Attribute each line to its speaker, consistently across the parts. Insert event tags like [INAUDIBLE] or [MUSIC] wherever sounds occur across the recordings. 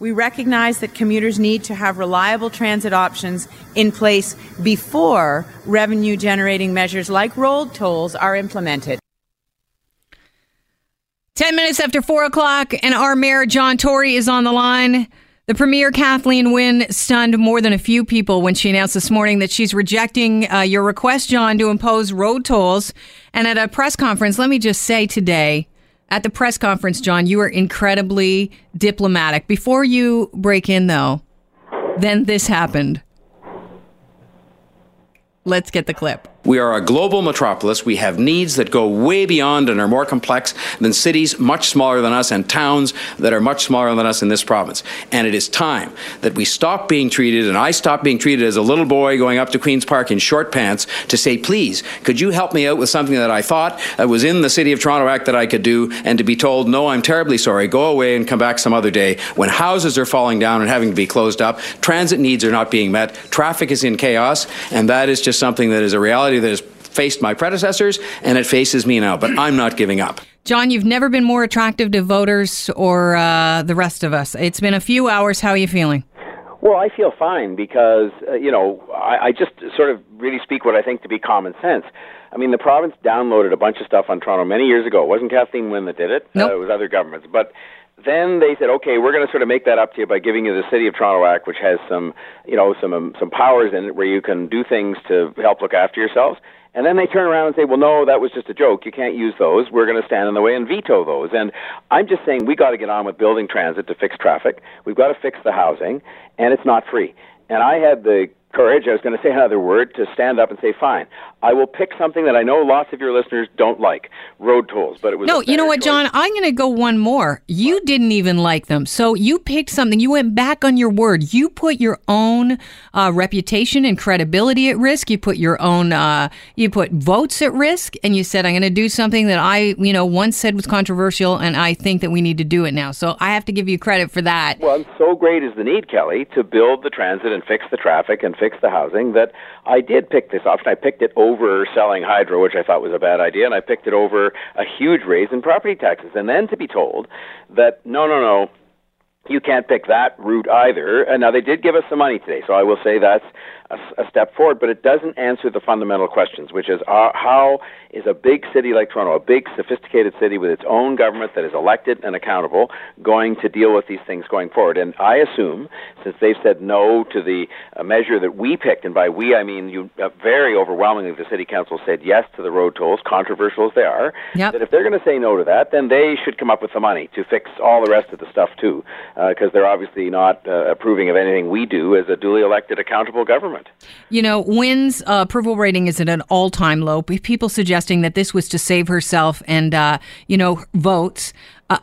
Speaker 1: we recognize that commuters need to have reliable transit options in place before revenue generating measures like road tolls are implemented.
Speaker 2: 10 minutes after 4 o'clock, and our mayor, John Tory, is on the line. The premier, Kathleen Wynne, stunned more than a few people when she announced this morning that she's rejecting uh, your request, John, to impose road tolls. And at a press conference, let me just say today, at the press conference, John, you were incredibly diplomatic. Before you break in, though, then this happened. Let's get the clip.
Speaker 3: We are a global metropolis. We have needs that go way beyond and are more complex than cities much smaller than us and towns that are much smaller than us in this province. And it is time that we stop being treated, and I stop being treated as a little boy going up to Queen's Park in short pants to say, please, could you help me out with something that I thought uh, was in the City of Toronto Act that I could do, and to be told, no, I'm terribly sorry, go away and come back some other day when houses are falling down and having to be closed up, transit needs are not being met, traffic is in chaos, and that is just something that is a reality reality that has faced my predecessors and it faces me now, but I'm not giving up.
Speaker 2: John, you've never been more attractive to voters or uh, the rest of us. It's been a few hours. How are you feeling?
Speaker 4: Well, I feel fine because, uh, you know, I, I just sort of really speak what I think to be common sense. I mean, the province downloaded a bunch of stuff on Toronto many years ago. It wasn't Kathleen Wynne that did it.
Speaker 2: Nope.
Speaker 4: Uh, it was other governments. But then they said, okay, we're going to sort of make that up to you by giving you the City of Toronto Act, which has some, you know, some um, some powers in it where you can do things to help look after yourselves. And then they turn around and say, well, no, that was just a joke. You can't use those. We're going to stand in the way and veto those. And I'm just saying we got to get on with building transit to fix traffic. We've got to fix the housing, and it's not free. And I had the courage, I was going to say another word, to stand up and say, fine, I will pick something that I know lots of your listeners don't like road tolls. But it was
Speaker 2: no. You know what,
Speaker 4: choice.
Speaker 2: John? I'm going to go one more. You didn't even like them, so you picked something. You went back on your word. You put your own uh, reputation and credibility at risk. You put your own. Uh, you put votes at risk, and you said, "I'm going to do something that I, you know, once said was controversial, and I think that we need to do it now." So I have to give you credit for that.
Speaker 4: Well, so great is the need, Kelly, to build the transit and fix the traffic and fix the housing that I did pick this option. I picked it over selling hydro, which I thought was a bad idea, and I picked it over a huge raise in property taxes. And then to be told that no, no, no, you can't pick that route either. And now they did give us some money today, so I will say that's a, a step forward, but it doesn't answer the fundamental questions, which is uh, how is a big city like Toronto, a big sophisticated city with its own government that is elected and accountable, going to deal with these things going forward? And I assume, since they've said no to the uh, measure that we picked, and by we I mean you, uh, very overwhelmingly the city council said yes to the road tolls, controversial as they are,
Speaker 2: yep.
Speaker 4: that if they're going to say no to that, then they should come up with the money to fix all the rest of the stuff too, because uh, they're obviously not uh, approving of anything we do as a duly elected, accountable government.
Speaker 2: You know, Wynne's uh, approval rating is at an all time low. People suggesting that this was to save herself and, uh, you know, votes. Uh,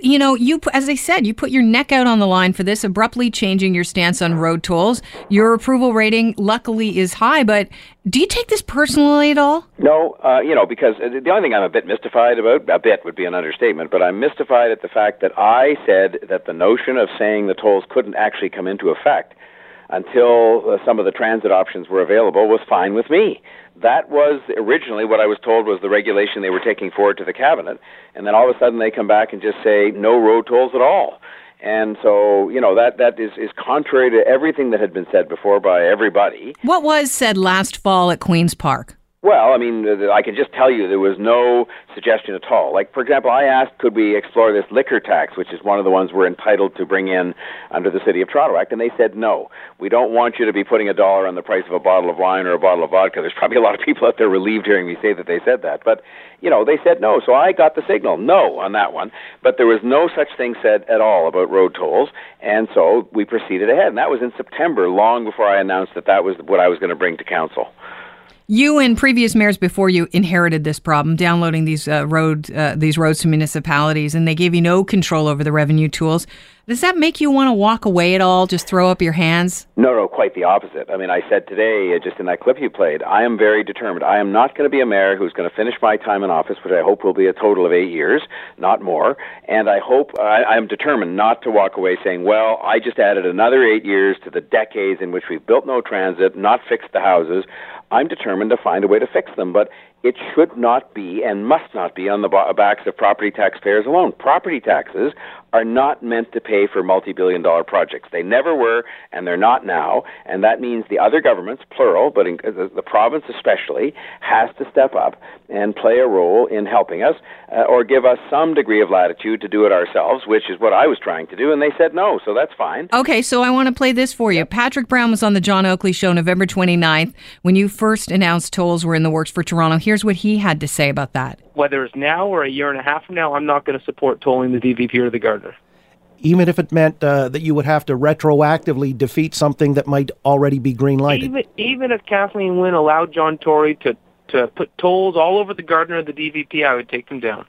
Speaker 2: you know, you as I said, you put your neck out on the line for this, abruptly changing your stance on road tolls. Your approval rating, luckily, is high. But do you take this personally at all?
Speaker 4: No, uh, you know, because the only thing I'm a bit mystified about, a bit would be an understatement, but I'm mystified at the fact that I said that the notion of saying the tolls couldn't actually come into effect until uh, some of the transit options were available was fine with me. That was originally what I was told was the regulation they were taking forward to the cabinet, and then all of a sudden they come back and just say no road tolls at all. And so, you know, that, that is, is contrary to everything that had been said before by everybody.
Speaker 2: What was said last fall at Queen's Park?
Speaker 4: Well, I mean, I can just tell you there was no suggestion at all. Like, for example, I asked, could we explore this liquor tax, which is one of the ones we're entitled to bring in under the City of Toronto Act, and they said no. We don't want you to be putting a dollar on the price of a bottle of wine or a bottle of vodka. There's probably a lot of people out there relieved hearing me say that they said that, but you know, they said no. So I got the signal, no, on that one. But there was no such thing said at all about road tolls, and so we proceeded ahead. And that was in September, long before I announced that that was what I was going to bring to council.
Speaker 2: You and previous mayors before you inherited this problem, downloading these uh, road uh, these roads to municipalities, and they gave you no control over the revenue tools. Does that make you want to walk away at all? Just throw up your hands?
Speaker 4: No, no, quite the opposite. I mean, I said today, uh, just in that clip you played, I am very determined. I am not going to be a mayor who's going to finish my time in office, which I hope will be a total of eight years, not more. And I hope I, I'm determined not to walk away saying, well, I just added another eight years to the decades in which we've built no transit, not fixed the houses. I'm determined to find a way to fix them, but it should not be and must not be on the backs of property taxpayers alone. Property taxes are not meant to pay for multi-billion dollar projects. They never were, and they're not now. And that means the other governments, plural, but in, the, the province especially, has to step up and play a role in helping us, uh, or give us some degree of latitude to do it ourselves, which is what I was trying to do. And they said no, so that's fine.
Speaker 2: Okay, so I want to play this for you. Patrick Brown was on the John Oakley Show November 29th when you first announced tolls were in the works for Toronto. Here's what he had to say about that.
Speaker 5: Whether it's now or a year and a half from now, I'm not going to support tolling the DVP or the Gardiner.
Speaker 6: Even if it meant uh, that you would have to retroactively defeat something that might already be green lighted.
Speaker 5: Even, even if Kathleen Wynne allowed John Tory to, to put tolls all over the Gardiner of the DVP, I would take them down.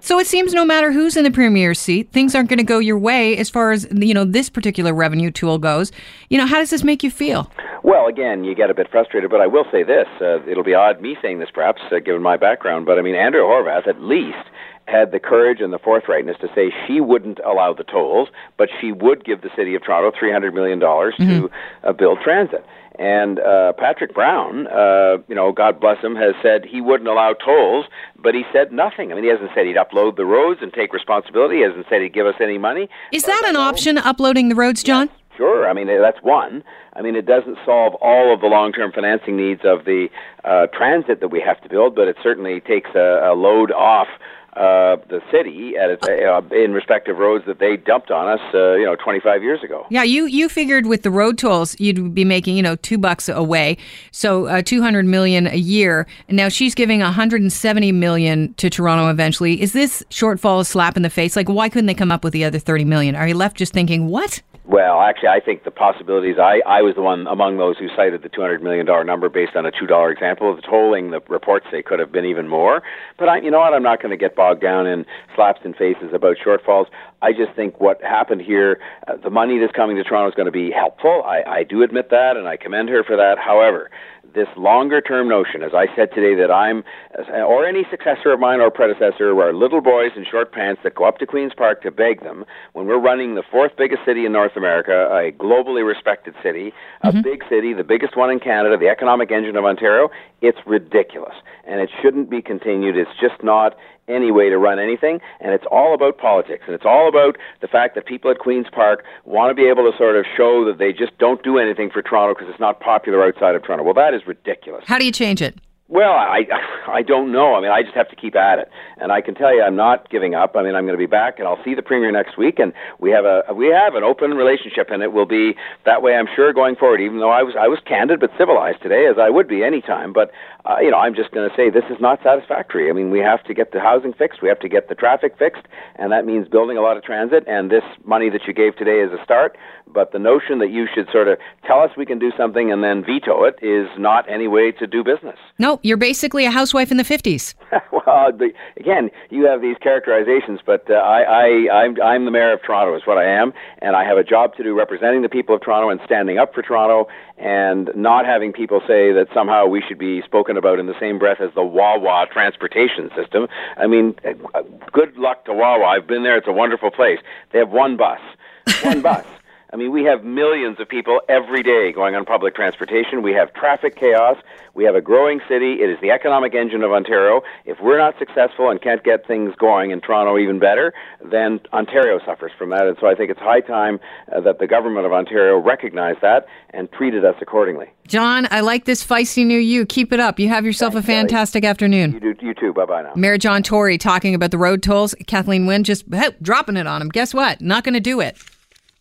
Speaker 2: So it seems no matter who's in the premier's seat, things aren't going to go your way as far as you know this particular revenue tool goes. You know, how does this make you feel?
Speaker 4: Well, again, you get a bit frustrated, but I will say this: uh, it'll be odd me saying this, perhaps, uh, given my background. But I mean, Andrea Horwath, at least, had the courage and the forthrightness to say she wouldn't allow the tolls, but she would give the city of Toronto three hundred million dollars mm-hmm. to uh, build transit. And uh, Patrick Brown, uh, you know, God bless him, has said he wouldn't allow tolls, but he said nothing. I mean, he hasn't said he'd upload the roads and take responsibility. He hasn't said he'd give us any money.
Speaker 2: Is that an option, uploading the roads, John?
Speaker 4: Yes, sure. I mean, that's one. I mean, it doesn't solve all of the long-term financing needs of the uh, transit that we have to build, but it certainly takes a, a load off uh, the city at its, uh, in roads that they dumped on us, uh, you know, 25 years ago.
Speaker 2: Yeah, you you figured with the road tolls you'd be making, you know, two bucks away, so uh, 200 million a year. And now she's giving 170 million to Toronto eventually. Is this shortfall a slap in the face? Like, why couldn't they come up with the other 30 million? Are you left just thinking, what?
Speaker 4: Well, actually, I think the possibilities. I, I was the one among those who cited the two hundred million dollar number based on a two dollar example. The tolling, the reports say could have been even more. But I, you know what? I'm not going to get bogged down in slaps and faces about shortfalls. I just think what happened here, uh, the money that's coming to Toronto is going to be helpful. I, I do admit that, and I commend her for that. However, this longer term notion, as I said today, that I'm, or any successor of mine or predecessor, are little boys in short pants that go up to Queen's Park to beg them when we're running the fourth biggest city in North America, a globally respected city, a mm-hmm. big city, the biggest one in Canada, the economic engine of Ontario. It's ridiculous. And it shouldn't be continued. It's just not any way to run anything, and it's all about politics, and it's all about the fact that people at Queen's Park want to be able to sort of show that they just don't do anything for Toronto because it's not popular outside of Toronto. Well, that is ridiculous.
Speaker 2: How do you change it?
Speaker 4: Well, I I don't know. I mean, I just have to keep at it, and I can tell you, I'm not giving up. I mean, I'm going to be back, and I'll see the premier next week, and we have a we have an open relationship, and it will be that way, I'm sure, going forward. Even though I was I was candid but civilized today, as I would be any time. But uh, you know, I'm just going to say this is not satisfactory. I mean, we have to get the housing fixed, we have to get the traffic fixed, and that means building a lot of transit. And this money that you gave today is a start, but the notion that you should sort of tell us we can do something and then veto it is not any way to do business.
Speaker 2: No, you're basically a housewife in the 50s. [LAUGHS]
Speaker 4: well, again, you have these characterizations, but uh, I, I, I'm, I'm the mayor of Toronto, is what I am, and I have a job to do representing the people of Toronto and standing up for Toronto and not having people say that somehow we should be spoken about in the same breath as the Wawa transportation system. I mean, uh, good luck to Wawa. I've been there. It's a wonderful place. They have one bus. One [LAUGHS] bus. I mean, we have millions of people every day going on public transportation. We have traffic chaos. We have a growing city. It is the economic engine of Ontario. If we're not successful and can't get things going in Toronto even better, then Ontario suffers from that. And so I think it's high time uh, that the government of Ontario recognize that and treated us accordingly.
Speaker 2: John, I like this feisty new you. Keep it up. You have yourself Thanks, a fantastic
Speaker 4: Kelly.
Speaker 2: afternoon.
Speaker 4: You do. You too. Bye bye now.
Speaker 2: Mayor John Tory talking about the road tolls. Kathleen Wynne just hey, dropping it on him. Guess what? Not going to do it.